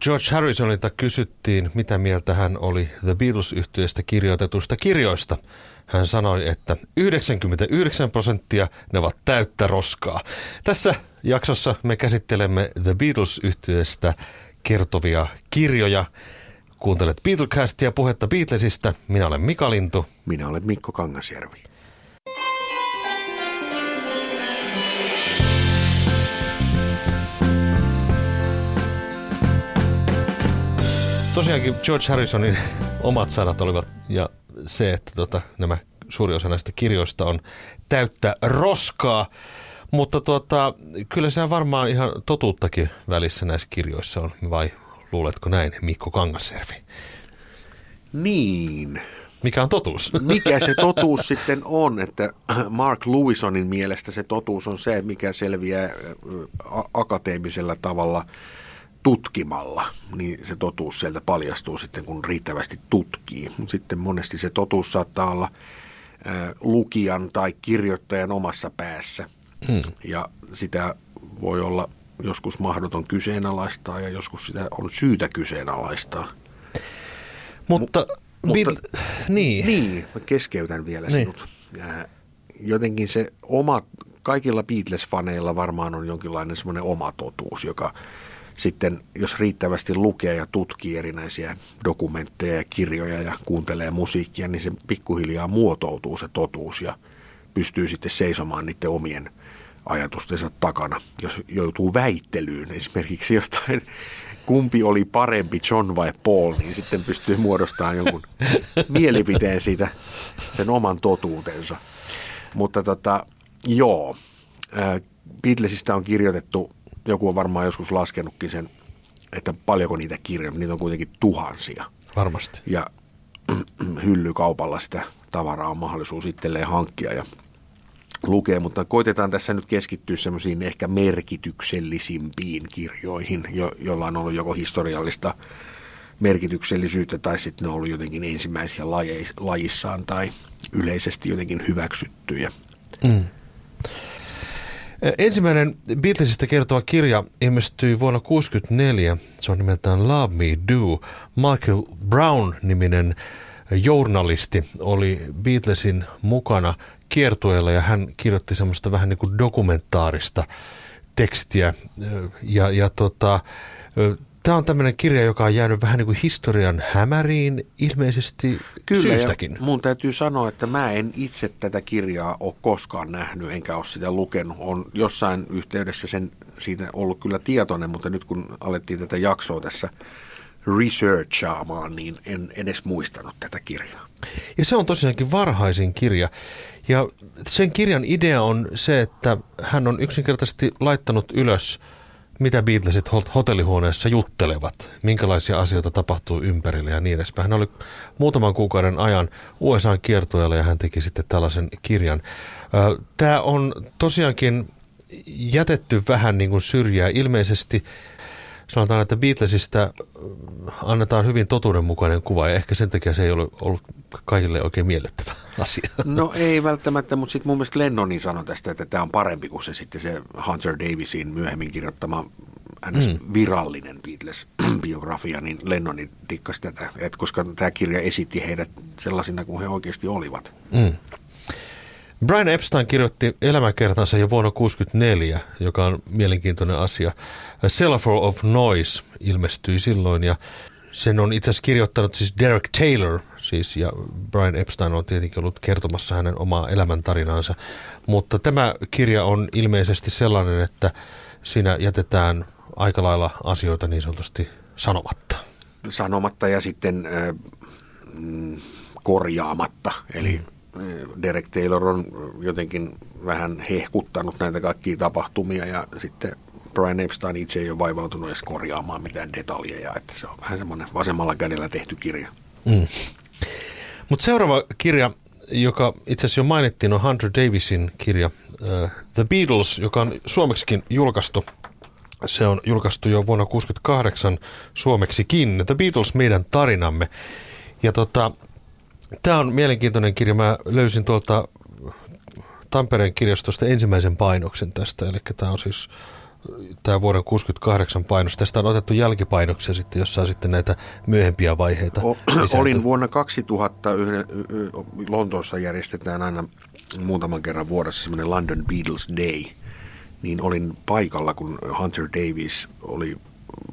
George Harrisonilta kysyttiin, mitä mieltä hän oli The Beatles-yhtiöstä kirjoitetusta kirjoista. Hän sanoi, että 99 prosenttia ne ovat täyttä roskaa. Tässä jaksossa me käsittelemme The Beatles-yhtiöstä kertovia kirjoja. Kuuntelet Beatlecastia, puhetta Beatlesista. Minä olen Mika Lintu. Minä olen Mikko Kangasjärvi. Tosiaankin George Harrisonin omat sanat olivat ja se, että tota, nämä suuri osa näistä kirjoista on täyttä roskaa. Mutta tuota, kyllä se varmaan ihan totuuttakin välissä näissä kirjoissa on, vai luuletko näin, Mikko Kangasjärvi? Niin. Mikä on totuus? Mikä se totuus sitten on, että Mark Lewisonin mielestä se totuus on se, mikä selviää akateemisella tavalla tutkimalla, niin se totuus sieltä paljastuu sitten, kun riittävästi tutkii. Sitten monesti se totuus saattaa olla lukijan tai kirjoittajan omassa päässä. Hmm. Ja sitä voi olla joskus mahdoton kyseenalaistaa ja joskus sitä on syytä kyseenalaistaa. Mutta, M- bil- mutta niin. niin, mä keskeytän vielä Niin. sinut. Jotenkin se oma, kaikilla Beatles-faneilla varmaan on jonkinlainen semmoinen oma totuus, joka sitten, jos riittävästi lukee ja tutkii erinäisiä dokumentteja ja kirjoja ja kuuntelee musiikkia, niin se pikkuhiljaa muotoutuu se totuus ja pystyy sitten seisomaan niiden omien ajatustensa takana, jos joutuu väittelyyn esimerkiksi jostain, kumpi oli parempi, John vai Paul, niin sitten pystyy muodostamaan jonkun mielipiteen siitä, sen oman totuutensa. Mutta tota, joo, ää, Beatlesista on kirjoitettu, joku on varmaan joskus laskenutkin sen, että paljonko niitä kirjoja, niitä on kuitenkin tuhansia. Varmasti. Ja hyllykaupalla sitä tavaraa on mahdollisuus itselleen hankkia ja lukea, mutta koitetaan tässä nyt keskittyä semmoisiin ehkä merkityksellisimpiin kirjoihin, jo, joilla on ollut joko historiallista merkityksellisyyttä tai sitten ne on ollut jotenkin ensimmäisiä lajeis, lajissaan tai yleisesti jotenkin hyväksyttyjä. Mm. Ensimmäinen Beatlesista kertova kirja ilmestyi vuonna 1964. Se on nimeltään Love Me Do. Michael Brown-niminen journalisti oli Beatlesin mukana kiertueella ja hän kirjoitti semmoista vähän niin kuin dokumentaarista tekstiä. Ja, ja tota, Tämä on tämmöinen kirja, joka on jäänyt vähän niin kuin historian hämäriin ilmeisesti Kyllä, syystäkin. Mun täytyy sanoa, että mä en itse tätä kirjaa ole koskaan nähnyt, enkä ole sitä lukenut. On jossain yhteydessä sen siitä ollut kyllä tietoinen, mutta nyt kun alettiin tätä jaksoa tässä researchaamaan, niin en edes muistanut tätä kirjaa. Ja se on tosiaankin varhaisin kirja. Ja sen kirjan idea on se, että hän on yksinkertaisesti laittanut ylös, mitä Beatlesit hotellihuoneessa juttelevat, minkälaisia asioita tapahtuu ympärillä ja niin edespäin. Hän oli muutaman kuukauden ajan USA kiertueella ja hän teki sitten tällaisen kirjan. Tämä on tosiaankin jätetty vähän niin kuin syrjää. Ilmeisesti sanotaan, että Beatlesista annetaan hyvin totuudenmukainen kuva ja ehkä sen takia se ei ole ollut kaikille oikein miellyttävä asia. No ei välttämättä, mutta sitten mun mielestä Lennonin sanoi tästä, että tämä on parempi kuin se sitten se Hunter Davisin myöhemmin kirjoittama ns. Mm. virallinen Beatles-biografia, niin Lennoni dikkasi tätä, että koska tämä kirja esitti heidät sellaisina kuin he oikeasti olivat. Mm. Brian Epstein kirjoitti elämäkertansa jo vuonna 1964, joka on mielenkiintoinen asia. A Cellar of Noise ilmestyi silloin ja sen on itse asiassa kirjoittanut siis Derek Taylor, siis, ja Brian Epstein on tietenkin ollut kertomassa hänen omaa elämäntarinaansa. Mutta tämä kirja on ilmeisesti sellainen, että siinä jätetään aika lailla asioita niin sanotusti sanomatta. Sanomatta ja sitten äh, korjaamatta, eli mm Derek Taylor on jotenkin vähän hehkuttanut näitä kaikkia tapahtumia ja sitten Brian Epstein itse ei ole vaivautunut edes korjaamaan mitään detaljeja, että se on vähän semmoinen vasemmalla kädellä tehty kirja. Mm. Mutta seuraava kirja, joka itse asiassa jo mainittiin, on Hunter Davisin kirja uh, The Beatles, joka on suomeksikin julkaistu. Se on julkaistu jo vuonna 1968 suomeksikin. The Beatles, meidän tarinamme. Ja tota, tämä on mielenkiintoinen kirja. Mä löysin tuolta Tampereen kirjastosta ensimmäisen painoksen tästä. Eli tämä on siis tämä vuoden 68 painos. Tästä on otettu jälkipainoksia sitten, jossa on sitten näitä myöhempiä vaiheita. O, olin vuonna 2000, Lontoossa järjestetään aina muutaman kerran vuodessa semmoinen London Beatles Day, niin olin paikalla, kun Hunter Davis oli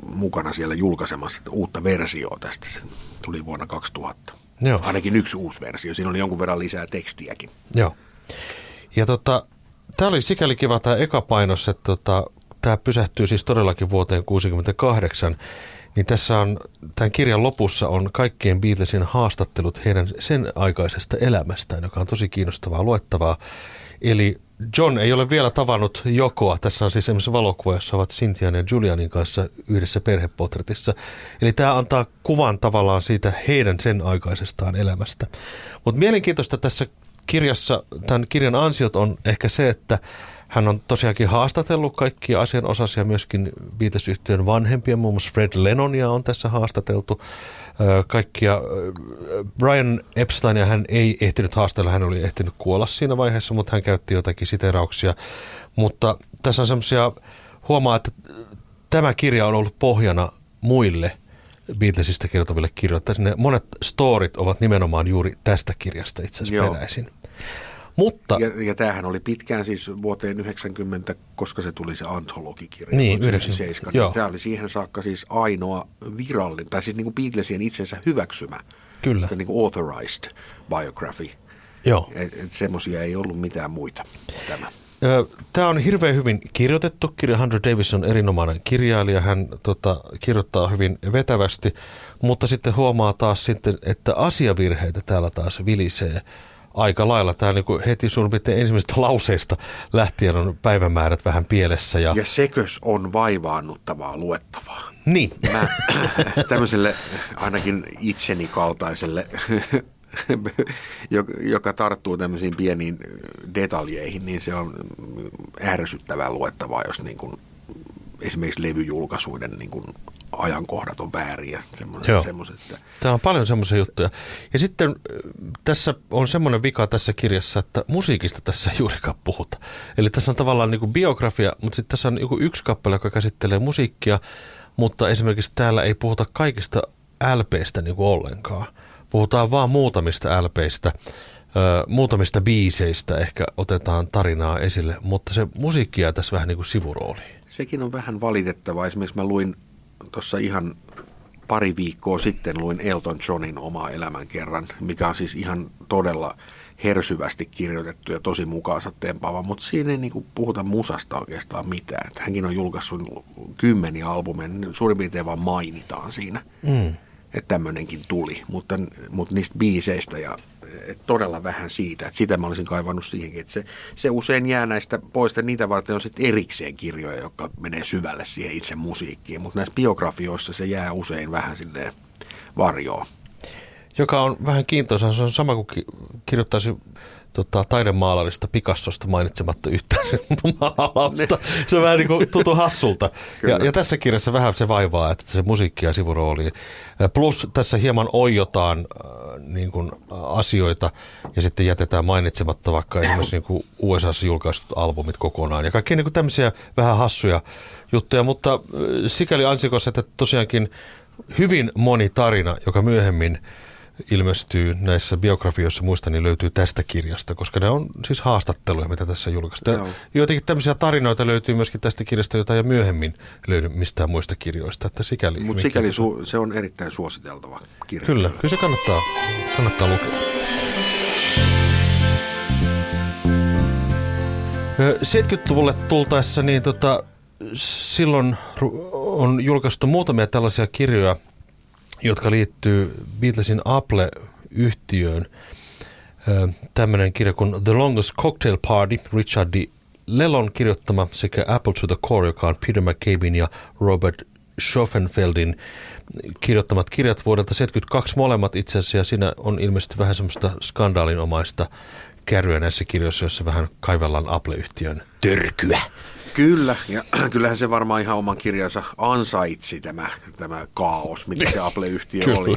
mukana siellä julkaisemassa uutta versioa tästä. Se tuli vuonna 2000. Joo. Ainakin yksi uusi versio. Siinä oli jonkun verran lisää tekstiäkin. Joo. Ja tota, tämä oli sikäli kiva tämä eka painos, että tota, tämä pysähtyy siis todellakin vuoteen 1968, niin tässä on, tämän kirjan lopussa on kaikkien Beatlesin haastattelut heidän sen aikaisesta elämästään, joka on tosi kiinnostavaa luettavaa. Eli John ei ole vielä tavannut Jokoa. Tässä on siis esimerkiksi valokuva, jossa ovat Cynthian ja Julianin kanssa yhdessä perhepotretissa. Eli tämä antaa kuvan tavallaan siitä heidän sen aikaisestaan elämästä. Mutta mielenkiintoista tässä kirjassa, tämän kirjan ansiot on ehkä se, että hän on tosiaankin haastatellut kaikkia asianosaisia, myöskin viitesyhtiön vanhempia, muun muassa Fred Lennonia on tässä haastateltu. Kaikkia, Brian Epsteinia hän ei ehtinyt haastatella, hän oli ehtinyt kuolla siinä vaiheessa, mutta hän käytti jotakin siterauksia. Mutta tässä on semmoisia, huomaa, että tämä kirja on ollut pohjana muille Beatlesista kirjoitaville kirjoittajille. Monet storit ovat nimenomaan juuri tästä kirjasta itse asiassa Joo. peräisin. Mutta, ja, ja tämähän oli pitkään siis vuoteen 90, koska se tuli se antologikirja. Niin, 97. Niin tämä oli siihen saakka siis ainoa virallinen, tai siis niin kuin Beatlesien itsensä hyväksymä. Kyllä. Niin kuin authorized biography. Joo. Et, et semmoisia ei ollut mitään muita tämä. Tämä on hirveän hyvin kirjoitettu kirja. Hunter Davis on erinomainen kirjailija. Hän tota, kirjoittaa hyvin vetävästi, mutta sitten huomaa taas sitten, että asiavirheitä täällä taas vilisee aika lailla. Tämä niin heti suurin piirtein ensimmäisestä lauseesta lähtien on päivämäärät vähän pielessä. Ja, ja sekös on vaivaannuttavaa luettavaa. Niin. Mä, tämmöiselle ainakin itseni kaltaiselle, joka tarttuu tämmöisiin pieniin detaljeihin, niin se on ärsyttävää luettavaa, jos niin kuin esimerkiksi levyjulkaisuiden niin kuin ajankohdat on vääriä. Semmoiset, että... Tämä on paljon semmoisia juttuja. Ja sitten tässä on semmoinen vika tässä kirjassa, että musiikista tässä ei juurikaan puhuta. Eli tässä on tavallaan niin kuin biografia, mutta sitten tässä on niin yksi kappale, joka käsittelee musiikkia, mutta esimerkiksi täällä ei puhuta kaikista LPistä niin kuin ollenkaan. Puhutaan vaan muutamista LPistä, muutamista biiseistä ehkä otetaan tarinaa esille, mutta se musiikki jää tässä vähän niin kuin sivurooliin. Sekin on vähän valitettavaa. Esimerkiksi mä luin tuossa ihan pari viikkoa sitten luin Elton Johnin omaa elämän kerran, mikä on siis ihan todella hersyvästi kirjoitettu ja tosi mukaansa tempaava, mutta siinä ei niin puhuta musasta oikeastaan mitään. Hänkin on julkaissut kymmeniä albumeja, niin suurin piirtein vaan mainitaan siinä, mm. Että tämmöinenkin tuli, mutta, mutta niistä biiseistä ja todella vähän siitä. Että sitä mä olisin kaivannut siihenkin, että se, se usein jää näistä pois, että niitä varten on sitten erikseen kirjoja, jotka menee syvälle siihen itse musiikkiin, mutta näissä biografioissa se jää usein vähän silleen varjoon. Joka on vähän kiintoisa, se on sama kuin kirjoittaisi tota, taidemaalarista Picassosta mainitsematta yhtään sen maalausta. Se on vähän niin kuin tutu hassulta. ja, ja tässä kirjassa vähän se vaivaa, että se musiikki ja sivurooli. Plus tässä hieman oijotaan äh, niin kuin, asioita ja sitten jätetään mainitsematta vaikka esimerkiksi niin kuin USAssa julkaistut albumit kokonaan. Ja kaikki niin kuin tämmöisiä vähän hassuja juttuja, mutta sikäli ansikos, että tosiaankin hyvin moni tarina, joka myöhemmin – ilmestyy näissä biografioissa muista, niin löytyy tästä kirjasta, koska ne on siis haastatteluja, mitä tässä julkaistaan. Joitakin tämmöisiä tarinoita löytyy myöskin tästä kirjasta, jota ei myöhemmin löydy mistään muista kirjoista. Että sikäli Mutta sikäli su- se on erittäin suositeltava kirja. Kyllä, kyllä se kannattaa, kannattaa lukea. 70-luvulle tultaessa, niin tota, silloin on julkaistu muutamia tällaisia kirjoja – jotka liittyy Beatlesin Apple-yhtiöön. Tämmöinen kirja kuin The Longest Cocktail Party, Richard D. Lelon kirjoittama sekä Apple to the Core, joka on Peter McCabein ja Robert Schoffenfeldin kirjoittamat kirjat vuodelta 72 molemmat itse asiassa, ja siinä on ilmeisesti vähän semmoista skandaalinomaista kärryä näissä kirjoissa, joissa vähän kaivellaan Apple-yhtiön törkyä. Kyllä, ja kyllähän se varmaan ihan oman kirjansa ansaitsi tämä, tämä kaos, mitä se Apple-yhtiö oli.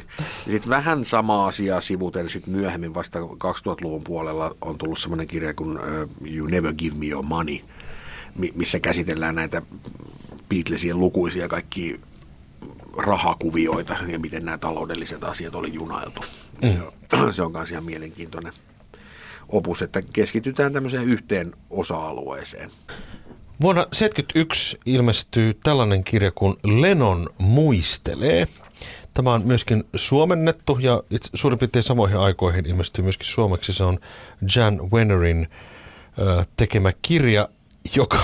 Sitten vähän sama asia sivuten sitten myöhemmin vasta 2000-luvun puolella on tullut semmoinen kirja kuin You Never Give Me Your Money, missä käsitellään näitä Beatlesien lukuisia kaikki rahakuvioita ja miten nämä taloudelliset asiat oli junailtu. Mm. Se, on, se on myös ihan mielenkiintoinen opus, että keskitytään tämmöiseen yhteen osa-alueeseen. Vuonna 1971 ilmestyy tällainen kirja kuin Lennon muistelee. Tämä on myöskin suomennettu ja itse, suurin piirtein samoihin aikoihin ilmestyy myöskin suomeksi. Se on Jan Wennerin tekemä kirja, joka,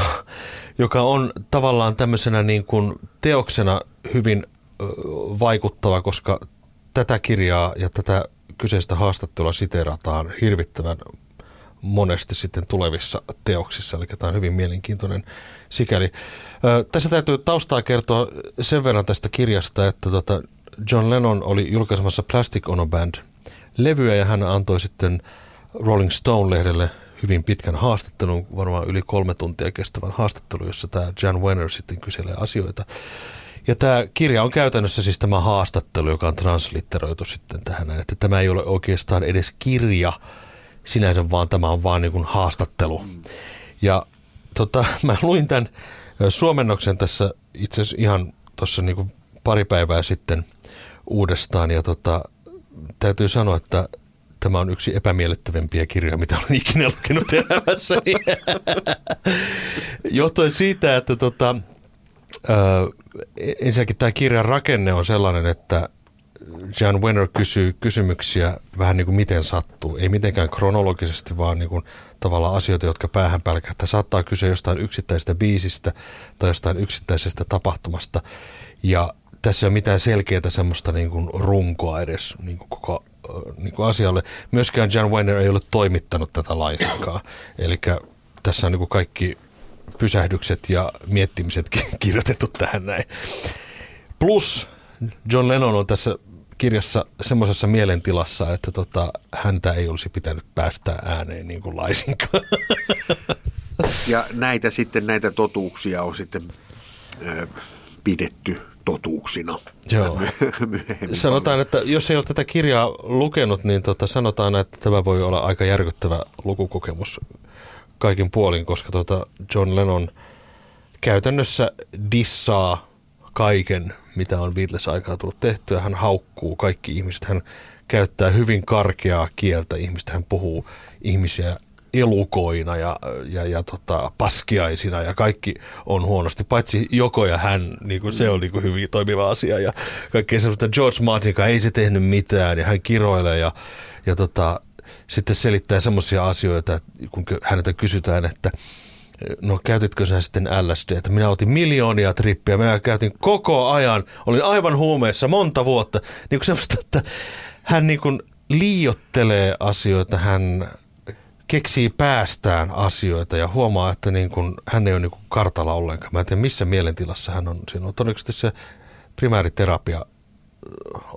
joka on tavallaan tämmöisenä niin kuin teoksena hyvin vaikuttava, koska tätä kirjaa ja tätä kyseistä haastattelua siterataan hirvittävän monesti sitten tulevissa teoksissa, eli tämä on hyvin mielenkiintoinen sikäli. Tässä täytyy taustaa kertoa sen verran tästä kirjasta, että tota John Lennon oli julkaisemassa Plastic on a Band levyä ja hän antoi sitten Rolling Stone-lehdelle hyvin pitkän haastattelun, varmaan yli kolme tuntia kestävän haastattelun, jossa tämä Jan Wenner sitten kyselee asioita. Ja tämä kirja on käytännössä siis tämä haastattelu, joka on translitteroitu sitten tähän, että tämä ei ole oikeastaan edes kirja, sinänsä, vaan tämä on vaan niin kuin haastattelu. Ja tota, mä luin tämän suomennoksen tässä itse asiassa ihan tuossa niin pari päivää sitten uudestaan ja tota, täytyy sanoa, että tämä on yksi epämiellyttävimpiä kirjoja, mitä olen ikinä lukenut elämässäni. Johtuen siitä, että tota, ö, ensinnäkin tämä kirjan rakenne on sellainen, että Jan Wenner kysyy kysymyksiä vähän niin kuin miten sattuu. Ei mitenkään kronologisesti, vaan niin kuin tavallaan asioita, jotka päähän pälkähtää. Saattaa kysyä jostain yksittäisestä biisistä tai jostain yksittäisestä tapahtumasta. Ja tässä ei ole mitään selkeää semmoista niin kuin runkoa edes niin kuin koko niin kuin asialle. Myöskään Jan Wenner ei ole toimittanut tätä laisinkaan. Eli tässä on niin kuin kaikki pysähdykset ja miettimiset kirjoitettu tähän näin. Plus John Lennon on tässä kirjassa semmoisessa mielentilassa, että tota, häntä ei olisi pitänyt päästää ääneen niin kuin laisinkaan. Ja näitä sitten, näitä totuuksia on sitten ö, pidetty totuuksina. Joo. Sanotaan, että jos ei ole tätä kirjaa lukenut, niin tota, sanotaan, että tämä voi olla aika järkyttävä lukukokemus kaikin puolin, koska tota John Lennon käytännössä dissaa kaiken, mitä on Beatles-aikana tullut tehtyä. Hän haukkuu kaikki ihmiset, hän käyttää hyvin karkeaa kieltä. Ihmistä, hän puhuu ihmisiä elukoina ja, ja, ja tota, paskiaisina ja kaikki on huonosti, paitsi Joko ja hän, niin kuin se on niin kuin hyvin toimiva asia ja kaikkea sellaista George Martin, ei se tehnyt mitään ja hän kiroilee ja, ja tota, sitten selittää semmoisia asioita, kun häneltä kysytään, että no käytitkö sä sitten LSD, että minä otin miljoonia trippiä, minä käytin koko ajan, olin aivan huumeessa monta vuotta, niin kuin semmoista, että hän niin kuin liiottelee asioita, hän keksii päästään asioita ja huomaa, että niin kuin, hän ei ole niin kuin kartalla ollenkaan. Mä en tiedä, missä mielentilassa hän on. Siinä on todennäköisesti se primääriterapia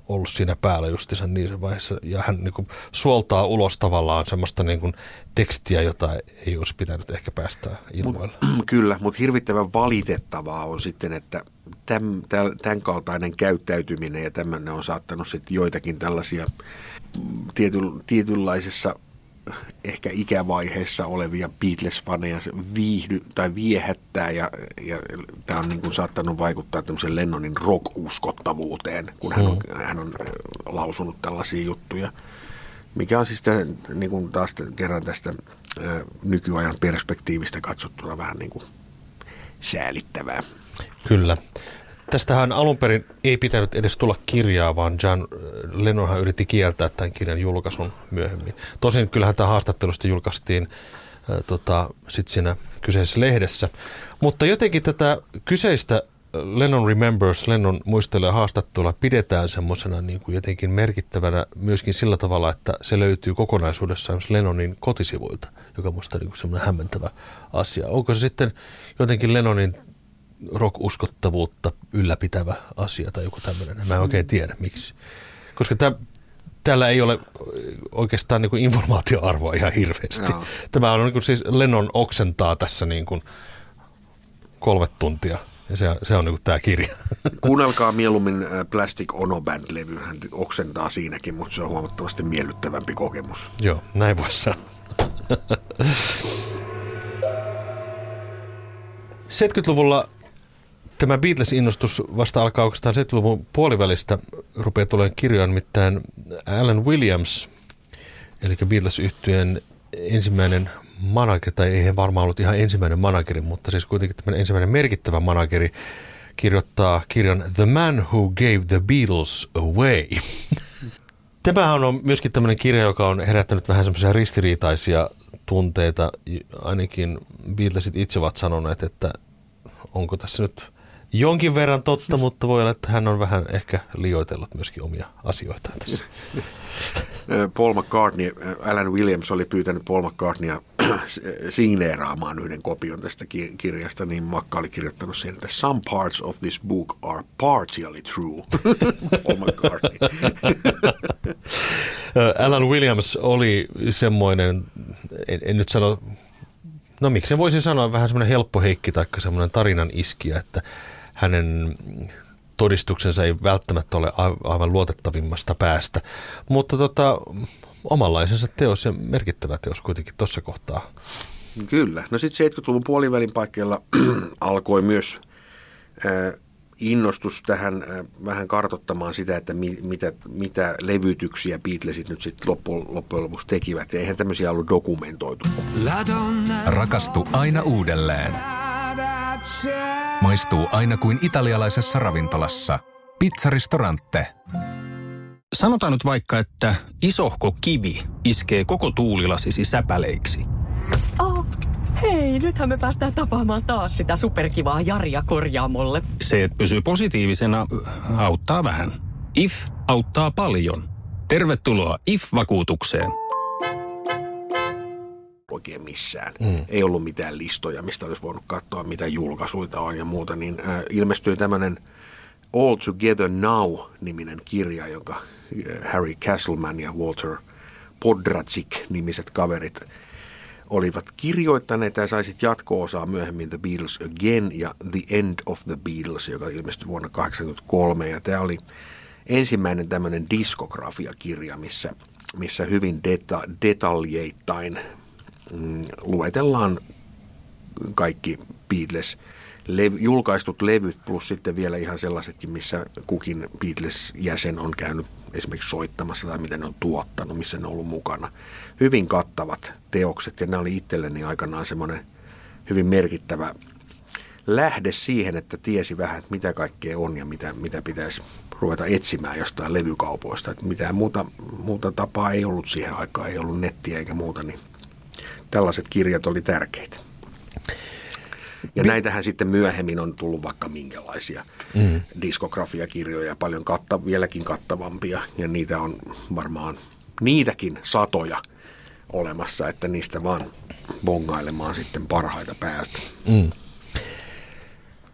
ollut siinä päällä justiinsa niin vaiheessa. Ja hän niin kuin suoltaa ulos tavallaan semmoista niin kuin tekstiä, jota ei olisi pitänyt ehkä päästää ilmoille. Mut, kyllä, mutta hirvittävän valitettavaa on sitten, että tämän, tämän kaltainen käyttäytyminen ja tämmöinen on saattanut sitten joitakin tällaisia mm, tiety, tietynlaisessa ehkä ikävaiheessa olevia Beatles-faneja viihdy tai viehättää ja, ja tämä on niin kuin saattanut vaikuttaa tämmöisen Lennonin rock-uskottavuuteen, kun hän on, mm. hän on lausunut tällaisia juttuja. Mikä on siis tämän, niin kuin taas kerran tästä nykyajan perspektiivistä katsottuna vähän niin kuin säälittävää. Kyllä. Tästähän alun perin ei pitänyt edes tulla kirjaa, vaan John äh, Lennonhan yritti kieltää tämän kirjan julkaisun myöhemmin. Tosin kyllähän tämä haastattelusta julkaistiin äh, tota, sit siinä kyseisessä lehdessä. Mutta jotenkin tätä kyseistä Lennon Remembers, Lennon muistelee haastattelua pidetään semmoisena niin kuin jotenkin merkittävänä myöskin sillä tavalla, että se löytyy kokonaisuudessaan Lennonin kotisivuilta, joka musta niin semmoinen hämmentävä asia. Onko se sitten jotenkin Lennonin rock-uskottavuutta ylläpitävä asia tai joku tämmöinen. Mä en oikein tiedä miksi. Koska tämä täällä ei ole oikeastaan niin kuin informaatioarvoa ihan hirveästi. Joo. Tämä on niin kuin siis Lennon oksentaa tässä niin kuin kolme tuntia. Ja se, se on niin kuin tämä kirja. Kuunnelkaa mieluummin Plastic Ono Band-levy. Hän oksentaa siinäkin, mutta se on huomattavasti miellyttävämpi kokemus. Joo, näin voisi sanoa. 70-luvulla tämä Beatles-innostus vasta alkaa oikeastaan 70-luvun puolivälistä rupeaa tulemaan kirjoja, nimittäin Alan Williams, eli beatles yhtyeen ensimmäinen manageri, tai ei varmaan ollut ihan ensimmäinen manageri, mutta siis kuitenkin tämmöinen ensimmäinen merkittävä manageri, kirjoittaa kirjan The Man Who Gave the Beatles Away. Tämähän on myöskin tämmöinen kirja, joka on herättänyt vähän semmoisia ristiriitaisia tunteita. Ainakin Beatlesit itse ovat sanoneet, että onko tässä nyt jonkin verran totta, mutta voi olla, että hän on vähän ehkä liioitellut myöskin omia asioitaan tässä. Paul McCartney, Alan Williams oli pyytänyt Paul McCartneya signeeraamaan yhden kopion tästä kirjasta, niin Makka oli kirjoittanut siihen, että some parts of this book are partially true. Paul McCartney. Alan Williams oli semmoinen, en, en nyt sano, no miksi voisin sanoa, vähän semmoinen helppo heikki tai semmoinen tarinan iskiä, että hänen todistuksensa ei välttämättä ole aivan luotettavimmasta päästä. Mutta tota, omanlaisensa teos ja merkittävä teos kuitenkin tuossa kohtaa. Kyllä. No sitten 70-luvun puolivälin paikkeilla alkoi myös äh, innostus tähän äh, vähän kartottamaan sitä, että mi, mitä, mitä levytyksiä Beatlesit nyt sitten loppujen, loppujen lopuksi tekivät. Ja eihän tämmöisiä ollut dokumentoitu. Rakastu aina uudelleen. Maistuu aina kuin italialaisessa ravintolassa. Pizzaristorante. Sanotaan nyt vaikka, että isohko kivi iskee koko tuulilasisi säpäleiksi. Oh, hei, nythän me päästään tapaamaan taas sitä superkivaa Jaria korjaamolle. Se, että pysyy positiivisena, auttaa vähän. IF auttaa paljon. Tervetuloa IF-vakuutukseen oikein missään. Mm. Ei ollut mitään listoja, mistä olisi voinut katsoa, mitä julkaisuita on ja muuta. Niin äh, ilmestyi tämmöinen All Together Now-niminen kirja, jonka äh, Harry Castleman ja Walter Podracik-nimiset kaverit olivat kirjoittaneet ja saisit jatko-osaa myöhemmin The Beatles Again ja The End of the Beatles, joka ilmestyi vuonna 1983. Ja tämä oli ensimmäinen tämmöinen diskografiakirja, missä, missä hyvin deta- detaljeittain mm, luetellaan kaikki Beatles lev- julkaistut levyt plus sitten vielä ihan sellaisetkin, missä kukin Beatles-jäsen on käynyt esimerkiksi soittamassa tai miten ne on tuottanut, missä ne on ollut mukana. Hyvin kattavat teokset ja ne oli itselleni aikanaan semmoinen hyvin merkittävä lähde siihen, että tiesi vähän, että mitä kaikkea on ja mitä, mitä pitäisi ruveta etsimään jostain levykaupoista. Että mitään muuta, muuta tapaa ei ollut siihen aikaan, ei ollut nettiä eikä muuta, niin tällaiset kirjat oli tärkeitä. Ja näitähän sitten myöhemmin on tullut vaikka minkälaisia mm. diskografiakirjoja, paljon katta, vieläkin kattavampia, ja niitä on varmaan niitäkin satoja olemassa, että niistä vaan bongailemaan sitten parhaita päältä. Mm.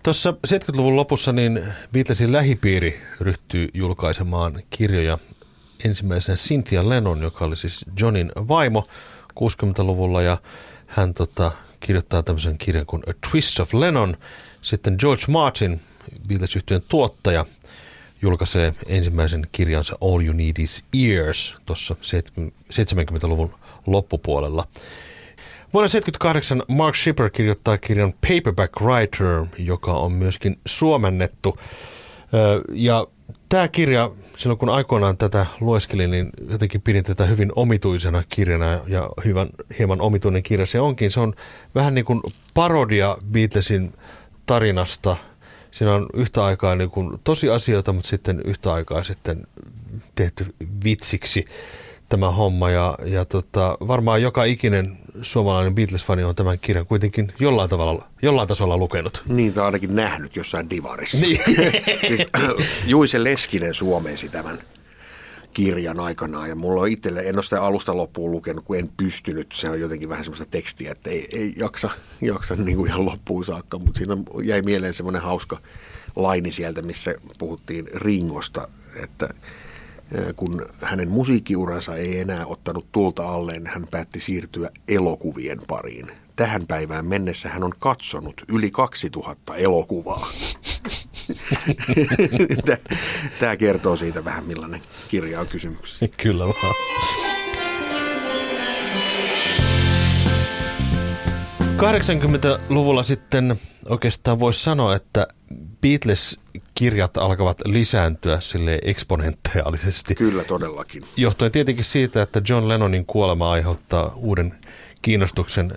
Tuossa 70-luvun lopussa niin Beatlesin lähipiiri ryhtyy julkaisemaan kirjoja. Ensimmäisenä Cynthia Lennon, joka oli siis Johnin vaimo, 60-luvulla ja hän tota, kirjoittaa tämmöisen kirjan kuin A Twist of Lennon. Sitten George Martin, beatles tuottaja, julkaisee ensimmäisen kirjansa All You Need Is Ears tuossa 70-luvun loppupuolella. Vuonna 1978 Mark Shipper kirjoittaa kirjan Paperback Writer, joka on myöskin suomennettu. Ja tämä kirja, silloin kun aikoinaan tätä lueskelin, niin jotenkin pidin tätä hyvin omituisena kirjana ja hyvän, hieman omituinen kirja se onkin. Se on vähän niin kuin parodia Beatlesin tarinasta. Siinä on yhtä aikaa niin kuin tosiasioita, mutta sitten yhtä aikaa sitten tehty vitsiksi tämä homma. Ja, ja tota, varmaan joka ikinen suomalainen Beatles-fani on tämän kirjan kuitenkin jollain, tavalla, jollain tasolla lukenut. Niin, tai ainakin nähnyt jossain divarissa. Niin. siis, Juise Leskinen suomensi tämän kirjan aikanaan ja mulla on itselle, en ole sitä alusta loppuun lukenut, kun en pystynyt. Se on jotenkin vähän semmoista tekstiä, että ei, ei jaksa, jaksa niin kuin ihan loppuun saakka, mutta siinä jäi mieleen semmoinen hauska laini sieltä, missä puhuttiin Ringosta, että kun hänen musiikkiuransa ei enää ottanut tulta alleen, hän päätti siirtyä elokuvien pariin. Tähän päivään mennessä hän on katsonut yli 2000 elokuvaa. Tämä kertoo siitä vähän, millainen kirja on kysymyksessä. Kyllä vaan. Luvulla sitten oikeastaan voisi sanoa, että Beatles-kirjat alkavat lisääntyä sille eksponentiaalisesti. Kyllä, todellakin. Johtuen tietenkin siitä, että John Lennonin kuolema aiheuttaa uuden kiinnostuksen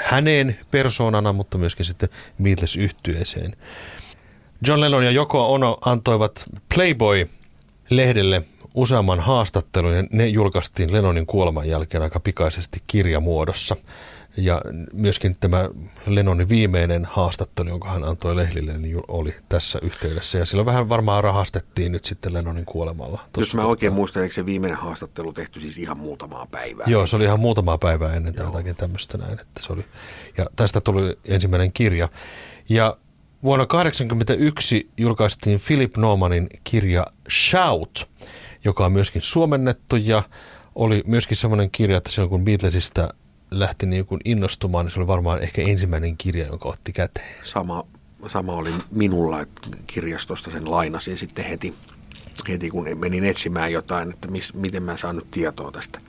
häneen persoonana, mutta myöskin sitten Beatles-yhtyeeseen. John Lennon ja Joko Ono antoivat Playboy-lehdelle useamman haastattelun ja ne julkaistiin Lennonin kuoleman jälkeen aika pikaisesti kirjamuodossa. Ja myöskin tämä Lennonin viimeinen haastattelu, jonka hän antoi lehdille, niin oli tässä yhteydessä. Ja silloin vähän varmaan rahastettiin nyt sitten Lennonin kuolemalla. Jos mä oikein muistan, eikö se viimeinen haastattelu tehty siis ihan muutamaa päivää? Joo, se oli ihan muutamaa päivää ennen jotakin tämmöistä näin. Että se oli, ja tästä tuli ensimmäinen kirja. Ja Vuonna 1981 julkaistiin Philip Normanin kirja Shout, joka on myöskin suomennettu ja oli myöskin semmoinen kirja, että silloin kun Beatlesista lähti niin kuin innostumaan, niin se oli varmaan ehkä ensimmäinen kirja, jonka otti käteen. Sama, sama oli minulla, että kirjastosta sen lainasin sitten heti, heti kun menin etsimään jotain, että mis, miten mä saan nyt tietoa tästä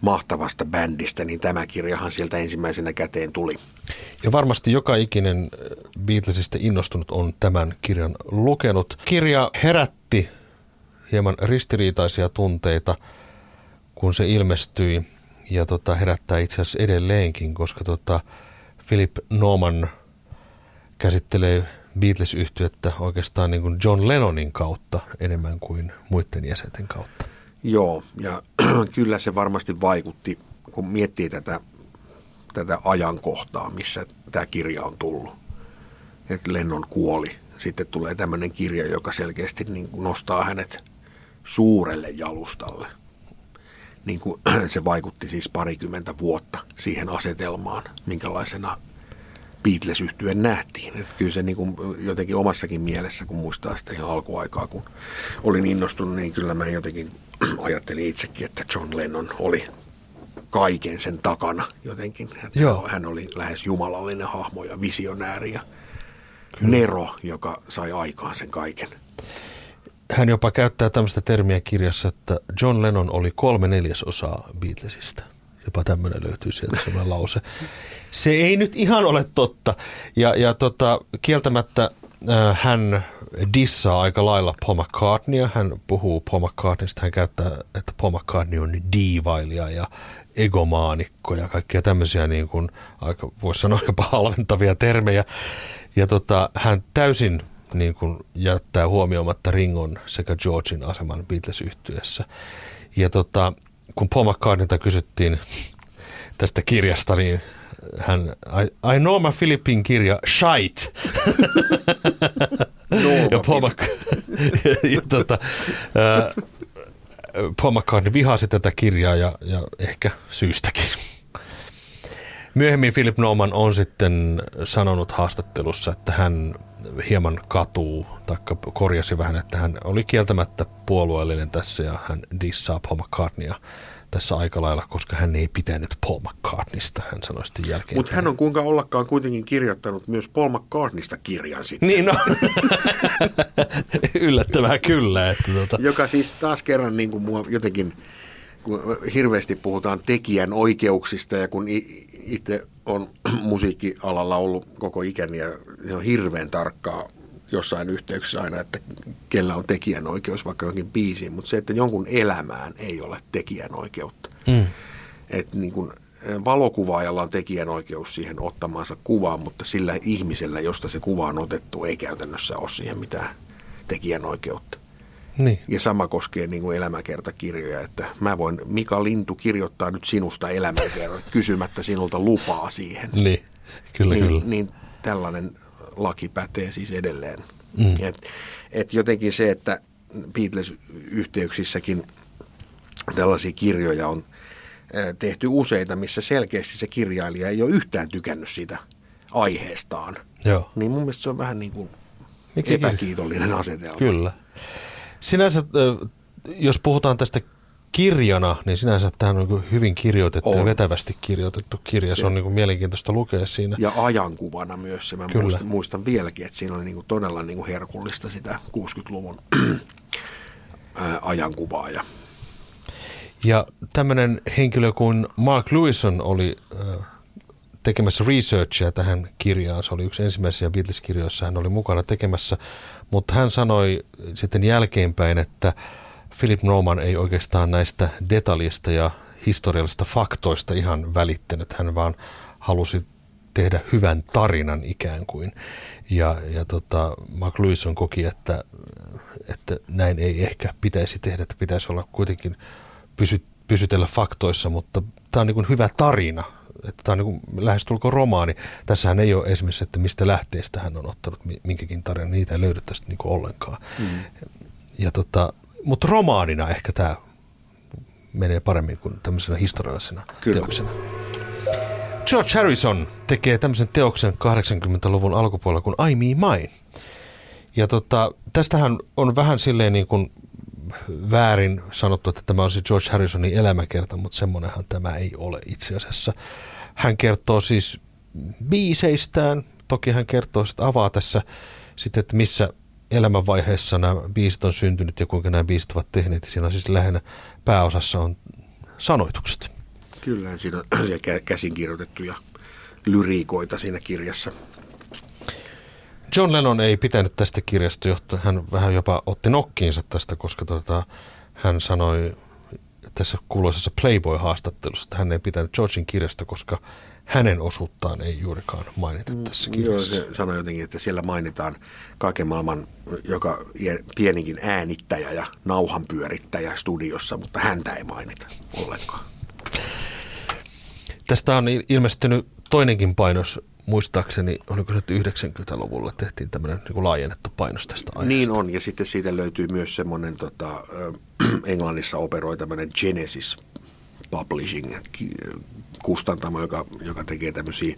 mahtavasta bändistä, niin tämä kirjahan sieltä ensimmäisenä käteen tuli. Ja varmasti joka ikinen äh, Beatlesista innostunut on tämän kirjan lukenut. Kirja herätti hieman ristiriitaisia tunteita, kun se ilmestyi ja tota, herättää itse asiassa edelleenkin, koska tota, Philip Norman käsittelee Beatles-yhtiötä oikeastaan niin kuin John Lennonin kautta enemmän kuin muiden jäsenten kautta. Joo, ja kyllä se varmasti vaikutti, kun miettii tätä, tätä ajankohtaa, missä tämä kirja on tullut. Että Lennon kuoli. Sitten tulee tämmöinen kirja, joka selkeästi niin nostaa hänet suurelle jalustalle. Niin kuin se vaikutti siis parikymmentä vuotta siihen asetelmaan, minkälaisena beatles yhtyen nähtiin. Että kyllä se niin kuin jotenkin omassakin mielessä, kun muistaa sitä ihan alkuaikaa, kun olin innostunut, niin kyllä mä jotenkin ajattelin itsekin, että John Lennon oli kaiken sen takana jotenkin. Että Joo. Hän oli lähes jumalallinen hahmo ja visionääri ja Kyllä. Nero, joka sai aikaan sen kaiken. Hän jopa käyttää tämmöistä termiä kirjassa, että John Lennon oli kolme neljäsosaa Beatlesista. Jopa tämmöinen löytyy sieltä semmoinen lause. Se ei nyt ihan ole totta. Ja, ja tota, kieltämättä äh, hän dissaa aika lailla Paul McCartneya. Hän puhuu Paul McCartneysta, hän käyttää, että Paul McCartney on diivailija ja egomaanikko ja kaikkia tämmöisiä niin kuin, aika, voisi sanoa jopa halventavia termejä. Ja tota, hän täysin niin kuin, jättää huomioimatta Ringon sekä Georgein aseman beatles yhtyessä Ja tota, kun Paul McCartneylta kysyttiin tästä kirjasta, niin hän, I, I know my Philippine kirja, Shite. ja Paul, Mc... ja, tota, uh, Paul McCartney vihasi tätä kirjaa ja, ja ehkä syystäkin. Myöhemmin Philip Norman on sitten sanonut haastattelussa, että hän hieman katuu, tai korjasi vähän, että hän oli kieltämättä puolueellinen tässä ja hän dissaa Paul McCartneya tässä aika lailla, koska hän ei pitänyt Paul McCartneysta, hän sanoi sitten jälkeen. Mutta hän on kuinka ollakaan kuitenkin kirjoittanut myös Paul McCartneysta kirjan sitten. Niin no, yllättävää kyllä. Että tuota. Joka siis taas kerran niin kuin mua jotenkin, kun hirveästi puhutaan tekijän oikeuksista ja kun itse on musiikkialalla ollut koko ikäni ja on hirveän tarkkaa jossain yhteyksissä aina, että kellä on tekijänoikeus vaikka johonkin biisiin, mutta se, että jonkun elämään ei ole tekijänoikeutta. Mm. Että niin kuin valokuvaajalla on tekijänoikeus siihen ottamaansa kuvaan, mutta sillä ihmisellä, josta se kuva on otettu, ei käytännössä ole siihen mitään tekijänoikeutta. Niin. Ja sama koskee niin kuin elämäkertakirjoja, että mä voin Mika Lintu kirjoittaa nyt sinusta elämäkerran kysymättä sinulta lupaa siihen. Niin, kyllä, niin, kyllä. Niin tällainen laki pätee siis edelleen. Mm. Et, et jotenkin se, että Beatles-yhteyksissäkin tällaisia kirjoja on tehty useita, missä selkeästi se kirjailija ei ole yhtään tykännyt siitä aiheestaan. Joo. Niin mun mielestä se on vähän niin kuin epäkiitollinen asetelma. Kyllä. Sinänsä, jos puhutaan tästä kirjana, niin sinänsä tähän on niin hyvin kirjoitettu On. ja vetävästi kirjoitettu kirja. Se, Se- on niin kuin mielenkiintoista lukea siinä. Ja ajankuvana myös se. Mä Kyllä. muistan, muistan vieläkin, että siinä oli niin kuin todella niin kuin herkullista sitä 60-luvun ää, ajankuvaa. Ja Ja tämmöinen henkilö kuin Mark Lewison oli ö, tekemässä researchia tähän kirjaan. Se oli yksi ensimmäisiä Beatles-kirjoissa, hän oli mukana tekemässä. Mutta hän sanoi sitten jälkeenpäin, että Philip Norman ei oikeastaan näistä detaljista ja historiallisista faktoista ihan välittänyt. Hän vaan halusi tehdä hyvän tarinan ikään kuin. Ja, ja tota, Mark Lewison koki, että, että näin ei ehkä pitäisi tehdä, että pitäisi olla kuitenkin pysy, pysytellä faktoissa, mutta tämä on niin hyvä tarina. Että tämä on niin lähestulkoon romaani. Tässähän ei ole esimerkiksi, että mistä lähteestä hän on ottanut mi- minkäkin tarinan. Niitä ei löydy tästä niin ollenkaan. Mm. Ja tota, mutta romaanina ehkä tämä menee paremmin kuin tämmöisenä historiallisena Kyllä. teoksena. George Harrison tekee tämmöisen teoksen 80-luvun alkupuolella kuin I Me Mine. Ja tota, tästähän on vähän silleen niin kuin väärin sanottu, että tämä on se George Harrisonin elämäkerta, mutta semmoinenhan tämä ei ole itse asiassa. Hän kertoo siis biiseistään, toki hän kertoo, että avaa tässä sitten, että missä elämänvaiheessa nämä biisit on syntynyt ja kuinka nämä biisit ovat tehneet. Siinä on siis lähinnä pääosassa on sanoitukset. kyllä siinä on käsinkirjoitettuja lyriikoita siinä kirjassa. John Lennon ei pitänyt tästä kirjasta, johtuen hän vähän jopa otti nokkiinsa tästä, koska tota, hän sanoi tässä kuuluisessa Playboy-haastattelussa, että hän ei pitänyt Georgein kirjasta, koska hänen osuuttaan ei juurikaan mainita tässä Mm, Joo, kirjassa. se sanoi jotenkin, että siellä mainitaan kaiken maailman joka ie- pienikin äänittäjä ja nauhanpyörittäjä studiossa, mutta häntä ei mainita ollenkaan. Tästä on il- ilmestynyt toinenkin painos, muistaakseni, oliko se nyt 90-luvulla tehtiin tämmöinen niin laajennettu painos tästä aiheesta. Niin on, ja sitten siitä löytyy myös semmoinen, tota, Englannissa operoi tämmöinen Genesis Publishing ki- kustantamo, joka, joka tekee tämmöisiä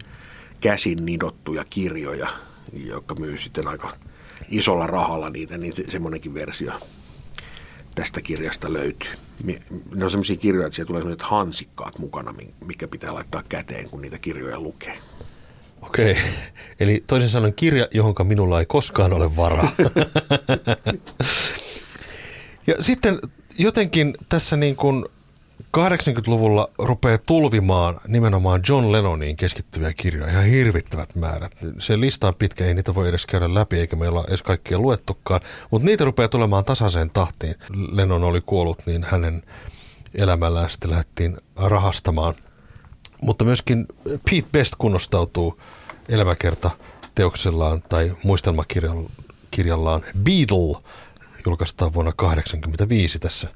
käsin nidottuja kirjoja, joka myy sitten aika isolla rahalla niitä, niin se- semmoinenkin versio tästä kirjasta löytyy. Ne on semmoisia kirjoja, että siellä tulee semmoiset hansikkaat mukana, mi- mikä pitää laittaa käteen, kun niitä kirjoja lukee. Okei, eli toisin sanoen kirja, johon minulla ei koskaan ole varaa. ja sitten jotenkin tässä niin kuin 80-luvulla rupeaa tulvimaan nimenomaan John Lennoniin keskittyviä kirjoja, ihan hirvittävät määrät. Se lista on pitkä, ei niitä voi edes käydä läpi, eikä meillä ole edes kaikkia luettukaan, mutta niitä rupeaa tulemaan tasaiseen tahtiin. Lennon oli kuollut, niin hänen elämällään sitten lähdettiin rahastamaan mutta myöskin Pete Best kunnostautuu elämäkerta teoksellaan tai muistelmakirjallaan Beatle, julkaistaan vuonna 1985 tässä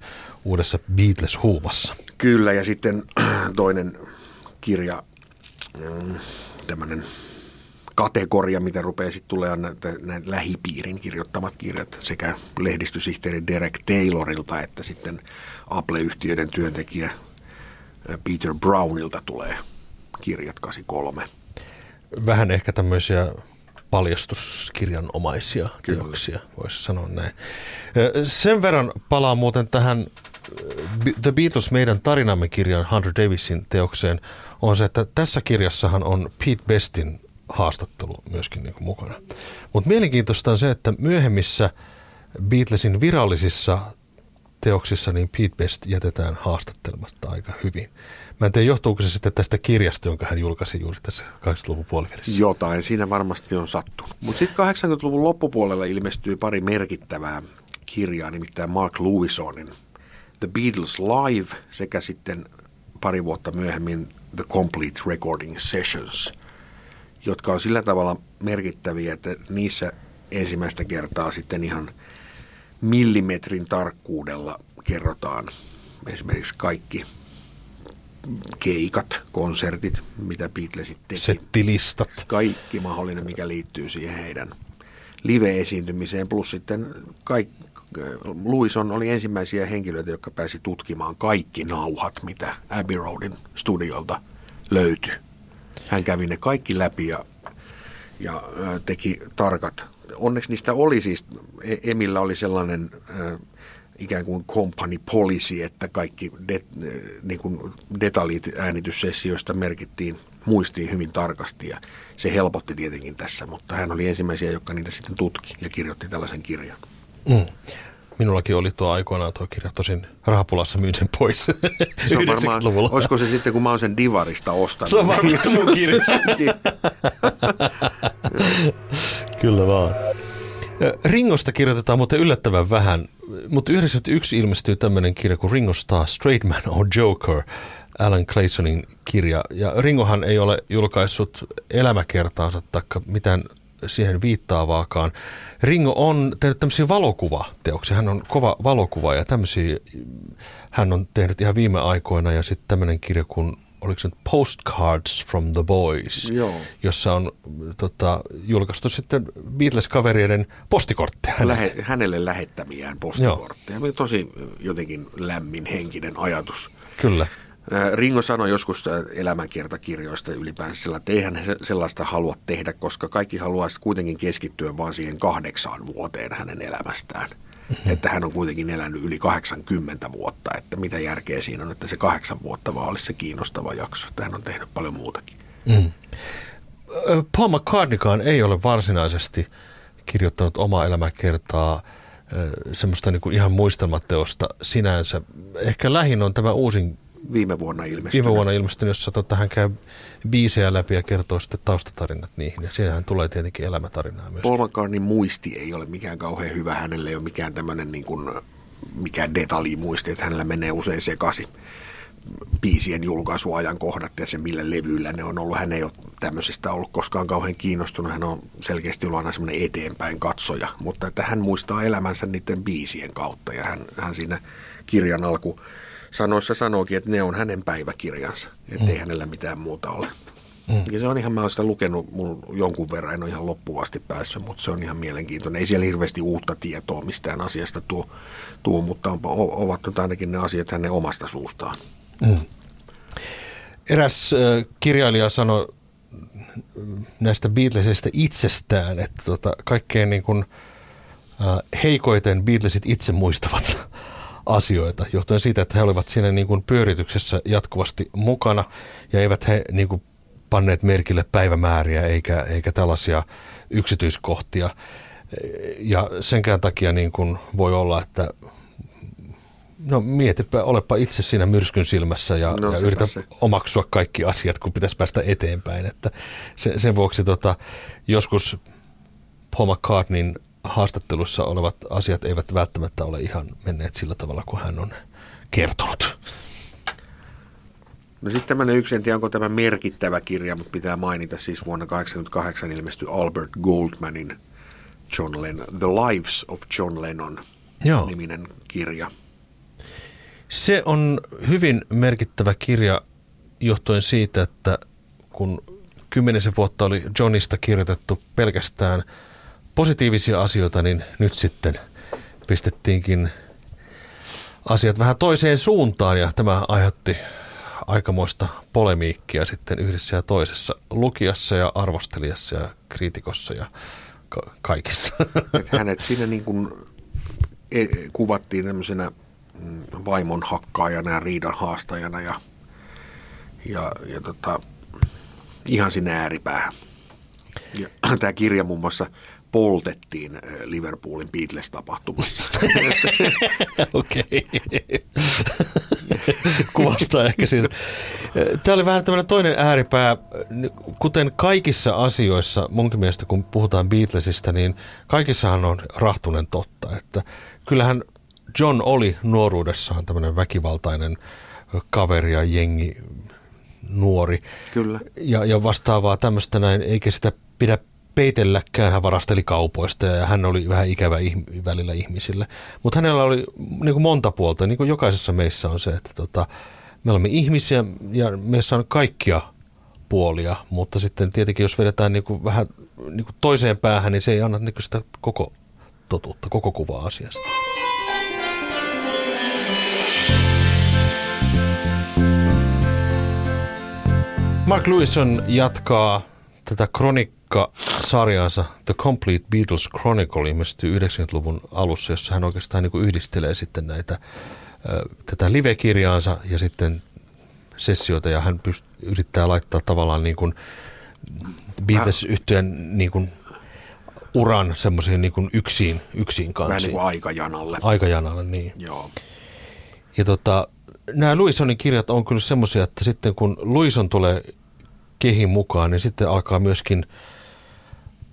uudessa Beatles-huumassa. Kyllä, ja sitten toinen kirja, mm, tämmöinen kategoria, mitä rupeaa sitten tulemaan näitä, näitä lähipiirin kirjoittamat kirjat sekä lehdistösihteeri Derek Taylorilta että sitten Apple-yhtiöiden työntekijä Peter Brownilta tulee kirjat 83. Vähän ehkä tämmöisiä paljastuskirjanomaisia Kyllä. teoksia, voisi sanoa näin. Sen verran palaa muuten tähän The Beatles meidän tarinamme kirjan Hunter Davisin teokseen, on se, että tässä kirjassahan on Pete Bestin haastattelu myöskin niin kuin mukana. Mutta mielenkiintoista on se, että myöhemmissä Beatlesin virallisissa teoksissa niin Pete Best jätetään haastattelematta aika hyvin. Mä en tiedä, johtuuko se sitten tästä kirjasta, jonka hän julkaisi juuri tässä 80-luvun puolivälissä. Jotain siinä varmasti on sattunut. Mutta sitten 80-luvun loppupuolella ilmestyy pari merkittävää kirjaa, nimittäin Mark Lewisonin The Beatles Live sekä sitten pari vuotta myöhemmin The Complete Recording Sessions, jotka on sillä tavalla merkittäviä, että niissä ensimmäistä kertaa sitten ihan millimetrin tarkkuudella kerrotaan esimerkiksi kaikki keikat, konsertit, mitä Beatlesit teki Settilistat. kaikki mahdollinen, mikä liittyy siihen heidän live-esiintymiseen, plus sitten kaik, Louison oli ensimmäisiä henkilöitä, jotka pääsi tutkimaan kaikki nauhat, mitä Abbey Roadin studiolta löytyi. Hän kävi ne kaikki läpi ja, ja teki tarkat. Onneksi niistä oli siis, E- Emillä oli sellainen ikään kuin company policy, että kaikki de, niin kuin detaljit äänityssessioista merkittiin muistiin hyvin tarkasti ja se helpotti tietenkin tässä, mutta hän oli ensimmäisiä, jotka niitä sitten tutki ja kirjoitti tällaisen kirjan. Mm. Minullakin oli tuo aikoinaan tuo kirja, tosin rahapulassa myin sen pois. Se on varmaan, olisiko se sitten, kun mä oon sen Divarista ostanut? Se on varmaan sun kirja. Kyllä vaan. Ringosta kirjoitetaan muuten yllättävän vähän, mutta 91 ilmestyy tämmöinen kirja kuin Ringo Starr, Straight Man or Joker, Alan Claysonin kirja. Ja Ringohan ei ole julkaissut elämäkertaansa tai mitään siihen viittaavaakaan. Ringo on tehnyt tämmöisiä valokuvateoksia. Hän on kova valokuva ja tämmöisiä hän on tehnyt ihan viime aikoina. Ja sitten tämmöinen kirja kuin oliko se nyt Postcards from the Boys, Joo. jossa on tota, julkaistu sitten Beatles-kavereiden postikortteja. Lähe, hänelle lähettämiään postikortteja. Joo. Tosi jotenkin lämmin henkinen ajatus. Kyllä. Ringo sanoi joskus elämänkiertakirjoista ylipäänsä, että eihän sellaista halua tehdä, koska kaikki haluaisi kuitenkin keskittyä vain siihen kahdeksaan vuoteen hänen elämästään. Mm-hmm. Että hän on kuitenkin elänyt yli 80 vuotta, että mitä järkeä siinä on, että se kahdeksan vuotta vaan olisi se kiinnostava jakso, että hän on tehnyt paljon muutakin. Mm. Paul McCartneykaan ei ole varsinaisesti kirjoittanut omaa elämäkertaa semmoista niin kuin ihan muistelmateosta sinänsä. Ehkä lähin on tämä uusin viime vuonna ilmestynyt. Viime vuonna ilmestynyt, jossa tota, hän käy biisejä läpi ja kertoo sitten taustatarinat niihin. Ja siihenhän tulee tietenkin elämätarinaa myös. Paul McCartneyn muisti ei ole mikään kauhean hyvä. Hänelle ei ole mikään tämmöinen niin kuin, mikään detaljimuisti, että hänellä menee usein sekaisin biisien julkaisuajankohdat ja se millä levyillä ne on ollut. Hän ei ole tämmöisestä ollut koskaan kauhean kiinnostunut. Hän on selkeästi ollut aina semmoinen eteenpäin katsoja, mutta että hän muistaa elämänsä niiden biisien kautta ja hän, hän siinä kirjan alku sanoissa sanookin, että ne on hänen päiväkirjansa, että mm. ei hänellä mitään muuta ole. Mm. Ja se on ihan, mä oon sitä lukenut mun jonkun verran, en ole ihan loppuvasti päässyt, mutta se on ihan mielenkiintoinen. Ei siellä hirveästi uutta tietoa mistään asiasta tuo, tuo mutta on, ovat nyt ainakin ne asiat hänen omasta suustaan. Mm. Eräs äh, kirjailija sanoi näistä Beatlesista itsestään, että tota, kaikkein niin kuin, äh, heikoiten Beatlesit itse muistavat asioita, johtuen siitä, että he olivat siinä niin kuin pyörityksessä jatkuvasti mukana ja eivät he niin kuin panneet merkille päivämääriä eikä, eikä tällaisia yksityiskohtia. Ja senkään takia niin kuin voi olla, että no mietipä, olepa itse siinä myrskyn silmässä ja, no, ja yritä se. omaksua kaikki asiat, kun pitäisi päästä eteenpäin. Että sen, sen vuoksi tota, joskus Paul McCartneyn haastattelussa olevat asiat eivät välttämättä ole ihan menneet sillä tavalla kuin hän on kertonut. No sitten tämmöinen yksi, en tiedä onko tämä merkittävä kirja, mutta pitää mainita siis vuonna 1988 ilmestyi Albert Goldmanin John Lennon, The Lives of John Lennon Joo. niminen kirja. Se on hyvin merkittävä kirja johtuen siitä, että kun kymmenisen vuotta oli Johnista kirjoitettu pelkästään – positiivisia asioita, niin nyt sitten pistettiinkin asiat vähän toiseen suuntaan ja tämä aiheutti aikamoista polemiikkia sitten yhdessä ja toisessa lukijassa ja arvostelijassa ja kriitikossa ja ka- kaikissa. Et hänet siinä niin kuin e, kuvattiin tämmöisenä mm, vaimon hakkaajana ja riidan haastajana ja, ja, ja tota, ihan sinne ääripäähän. Ja tämä kirja muun muassa poltettiin äh, Liverpoolin Beatles-tapahtumassa. Okei. Kuvastaa ehkä siitä. Tämä oli vähän tämmöinen toinen ääripää. Kuten kaikissa asioissa, munkin mielestä kun puhutaan Beatlesista, niin kaikissahan on rahtunen totta. Että kyllähän John oli nuoruudessaan tämmöinen väkivaltainen kaveri ja jengi nuori. Kyllä. Ja, ja vastaavaa tämmöistä näin, eikä sitä pidä peitelläkään. Hän varasteli kaupoista ja hän oli vähän ikävä ihm- välillä ihmisille. Mutta hänellä oli niin kuin monta puolta, niin kuin jokaisessa meissä on se, että tota, me olemme ihmisiä ja meissä on kaikkia puolia, mutta sitten tietenkin jos vedetään niin kuin vähän niin kuin toiseen päähän, niin se ei anna niin kuin sitä koko totuutta, koko kuvaa asiasta. Mark Lewison jatkaa tätä kronikka-sarjaansa The Complete Beatles Chronicle ilmestyi 90-luvun alussa, jossa hän oikeastaan niin kuin yhdistelee sitten näitä, tätä live-kirjaansa ja sitten sessioita ja hän pyst- yrittää laittaa tavallaan niin kuin Beatles-yhtyön niin kuin uran semmoisiin niin kuin yksin, yksin kanssa. Vähän niin kuin aikajanalle. Aikajanalle, niin. Joo. Ja tota, nämä Luisonin kirjat on kyllä semmoisia, että sitten kun Luison tulee kehin mukaan, niin sitten alkaa myöskin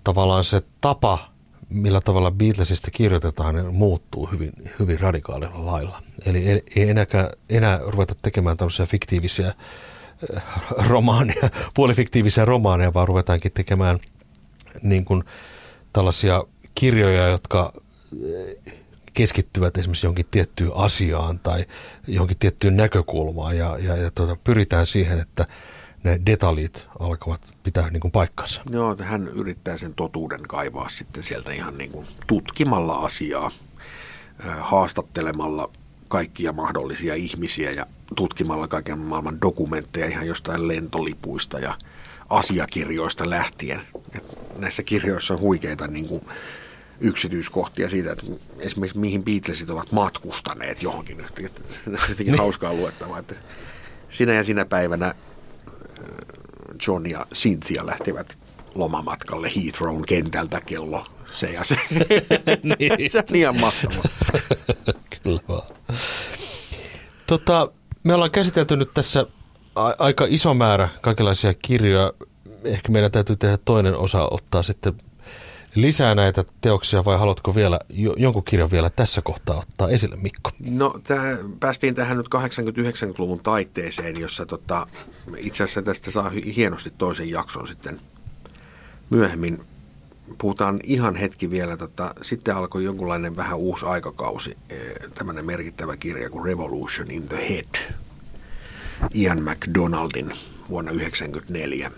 tavallaan se tapa, millä tavalla Beatlesista kirjoitetaan, niin muuttuu hyvin, hyvin radikaalilla lailla. Eli ei enää, enää ruveta tekemään tämmöisiä fiktiivisiä äh, romaaneja, puolifiktiivisiä romaaneja, vaan ruvetaankin tekemään niin kuin tällaisia kirjoja, jotka äh, keskittyvät esimerkiksi johonkin tiettyyn asiaan tai johonkin tiettyyn näkökulmaan ja, ja, ja tuota, pyritään siihen, että ne detaljit alkavat pitää niin kuin paikkansa. Joo, hän yrittää sen totuuden kaivaa sitten sieltä ihan niin kuin tutkimalla asiaa, haastattelemalla kaikkia mahdollisia ihmisiä ja tutkimalla kaiken maailman dokumentteja ihan jostain lentolipuista ja asiakirjoista lähtien. Et näissä kirjoissa on huikeita niin kuin yksityiskohtia siitä, että esimerkiksi mihin Beatlesit ovat matkustaneet johonkin. Jotenkin hauskaa luettavaa, että sinä ja sinä päivänä John ja Cynthia lähtivät lomamatkalle Heathrown kentältä kello se ja se. niin. se on ihan mahtavaa. Kyllä vaan. Tota, me ollaan käsitelty nyt tässä a- aika iso määrä kaikenlaisia kirjoja. Ehkä meidän täytyy tehdä toinen osa, ottaa sitten lisää näitä teoksia vai haluatko vielä jonkun kirjan vielä tässä kohtaa ottaa esille, Mikko? No tää, päästiin tähän nyt 80-90-luvun taitteeseen, jossa tota, itse asiassa tästä saa hienosti toisen jakson sitten myöhemmin. Puhutaan ihan hetki vielä, tota, sitten alkoi jonkunlainen vähän uusi aikakausi, e, tämmöinen merkittävä kirja kuin Revolution in the Head, Ian McDonaldin vuonna 1994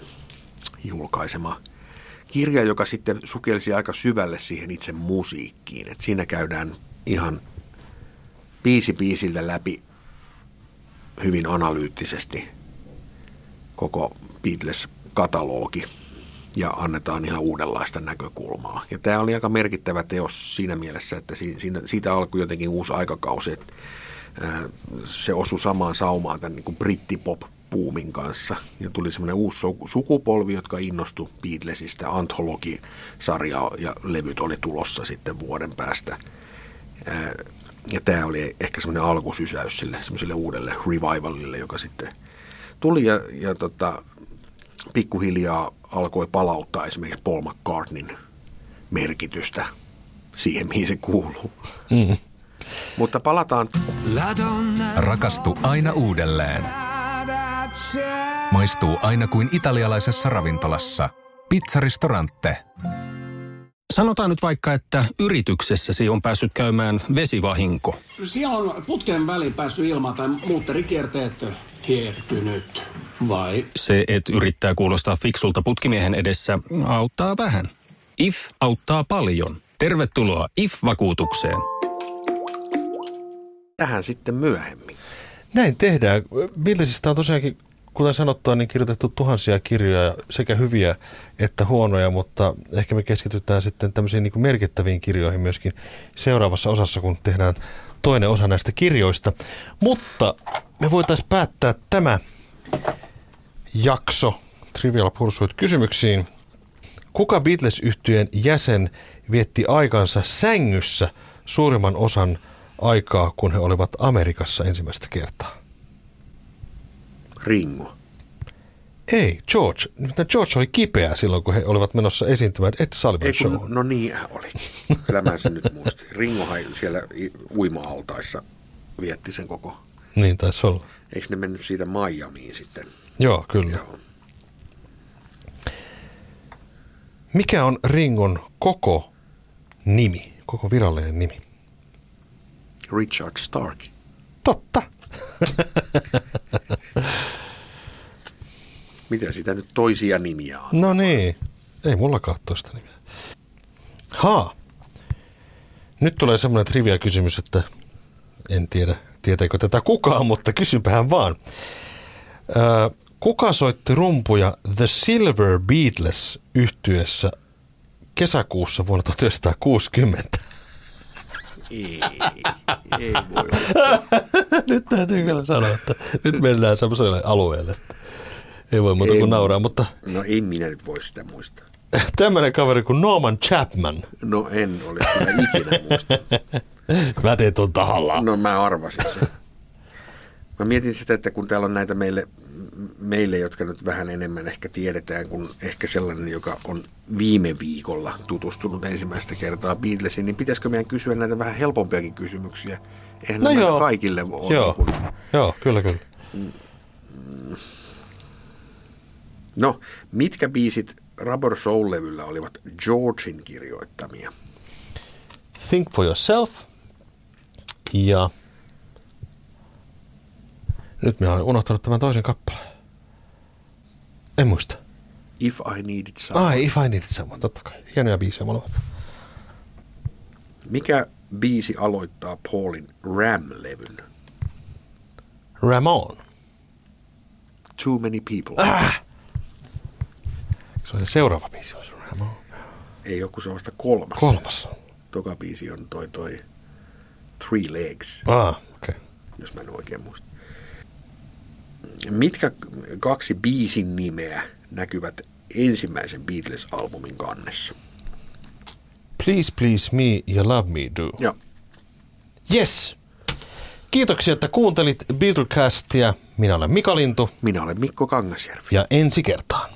julkaisema – kirja, joka sitten sukelsi aika syvälle siihen itse musiikkiin. Et siinä käydään ihan biisi biisiltä läpi hyvin analyyttisesti koko Beatles-katalogi ja annetaan ihan uudenlaista näkökulmaa. Ja tämä oli aika merkittävä teos siinä mielessä, että siinä, siitä alkoi jotenkin uusi aikakausi. Että, se osui samaan saumaan tämän niin brittipop buumin kanssa. Ja tuli semmoinen uusi sukupolvi, jotka innostu Beatlesista. Anthology-sarja ja levyt oli tulossa sitten vuoden päästä. Ja tämä oli ehkä semmoinen alkusysäys sille semmoiselle uudelle revivalille, joka sitten tuli ja, ja tota, pikkuhiljaa alkoi palauttaa esimerkiksi Paul McCartneyn merkitystä siihen, mihin se kuuluu. Mm. Mutta palataan. Rakastu aina uudelleen. Maistuu aina kuin italialaisessa ravintolassa. Pizzaristorante. Sanotaan nyt vaikka, että yrityksessäsi on päässyt käymään vesivahinko. Siellä on putken väliin päässyt ilma tai muutterikierteet kiertynyt. Vai? Se, että yrittää kuulostaa fiksulta putkimiehen edessä, auttaa vähän. IF auttaa paljon. Tervetuloa IF-vakuutukseen. Tähän sitten myöhemmin. Näin tehdään. Beatlesista on tosiaankin, kuten sanottua, niin kirjoitettu tuhansia kirjoja, sekä hyviä että huonoja, mutta ehkä me keskitytään sitten tämmöisiin niin merkittäviin kirjoihin myöskin seuraavassa osassa, kun tehdään toinen osa näistä kirjoista. Mutta me voitaisiin päättää tämä jakso Trivial Pursuit kysymyksiin. Kuka beatles yhtyeen jäsen vietti aikansa sängyssä suurimman osan aikaa, kun he olivat Amerikassa ensimmäistä kertaa? Ringo. Ei, George. George oli kipeä silloin, kun he olivat menossa esiintymään Ed Sullivan Ei, Show. No niin, oli. Kyllä mä sen nyt muistin. Ringohan siellä uima-altaissa vietti sen koko. Niin taisi olla. Eikö ne mennyt siitä Miamiin sitten? Joo, kyllä. Joo. Mikä on Ringon koko nimi, koko virallinen nimi? Richard Stark. Totta. Mitä sitä nyt toisia nimiä on? No niin, ei mullakaan toista nimeä. Haa. Nyt tulee semmoinen trivia kysymys, että en tiedä, tietääkö tätä kukaan, mutta kysynpähän vaan. Kuka soitti rumpuja The Silver Beatles yhtyessä kesäkuussa vuonna 1960? Ei, ei voi olla. nyt täytyy kyllä sanoa, että nyt mennään semmoiselle alueelle, että ei voi muuta Ei kuin nauraa, mutta No ei minä nyt voi sitä muistaa. tämmöinen kaveri kuin Norman Chapman. No en ole kyllä ikinä muistanut. Mä teen tuon tahallaan. No mä arvasin sen. Mä mietin sitä, että kun täällä on näitä meille, meille, jotka nyt vähän enemmän ehkä tiedetään kuin ehkä sellainen, joka on viime viikolla tutustunut ensimmäistä kertaa Beatlesiin, niin pitäisikö meidän kysyä näitä vähän helpompiakin kysymyksiä? Eihän No joo. kaikille ole. Joo, niin kuin- joo, kyllä kyllä. No, mitkä biisit Rubber Soul-levyllä olivat Georgin kirjoittamia? Think for yourself. Ja nyt minä olen unohtanut tämän toisen kappaleen. En muista. If I Needed Someone. Ai, If I Needed Someone, totta kai. Hienoja biisejä molemmat. Mikä biisi aloittaa Paulin Ram-levyn? Ramon. Too Many People. Ah! Se on se seuraava biisi, olisi Ramon. Ei kun se on vasta kolmas. Kolmas. Toka biisi on toi, toi Three Legs, Ah, okei. Okay. jos mä en oikein muista. Mitkä kaksi biisin nimeä näkyvät ensimmäisen Beatles-albumin kannessa? Please, please me ja love me do. Joo. Yes. Kiitoksia, että kuuntelit Beatlecastia. Minä olen Mika Lintu Minä olen Mikko Kangasjärvi. ja ensi kertaan.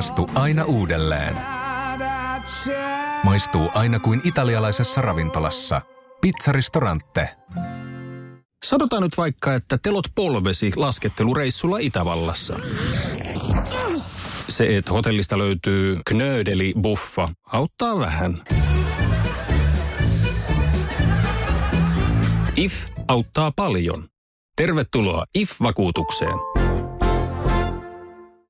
Rakastu aina uudelleen. Maistuu aina kuin italialaisessa ravintolassa. Pizzaristorante. Sanotaan nyt vaikka, että telot polvesi laskettelureissulla Itävallassa. Se, että hotellista löytyy knöydeli buffa, auttaa vähän. IF auttaa paljon. Tervetuloa IF-vakuutukseen.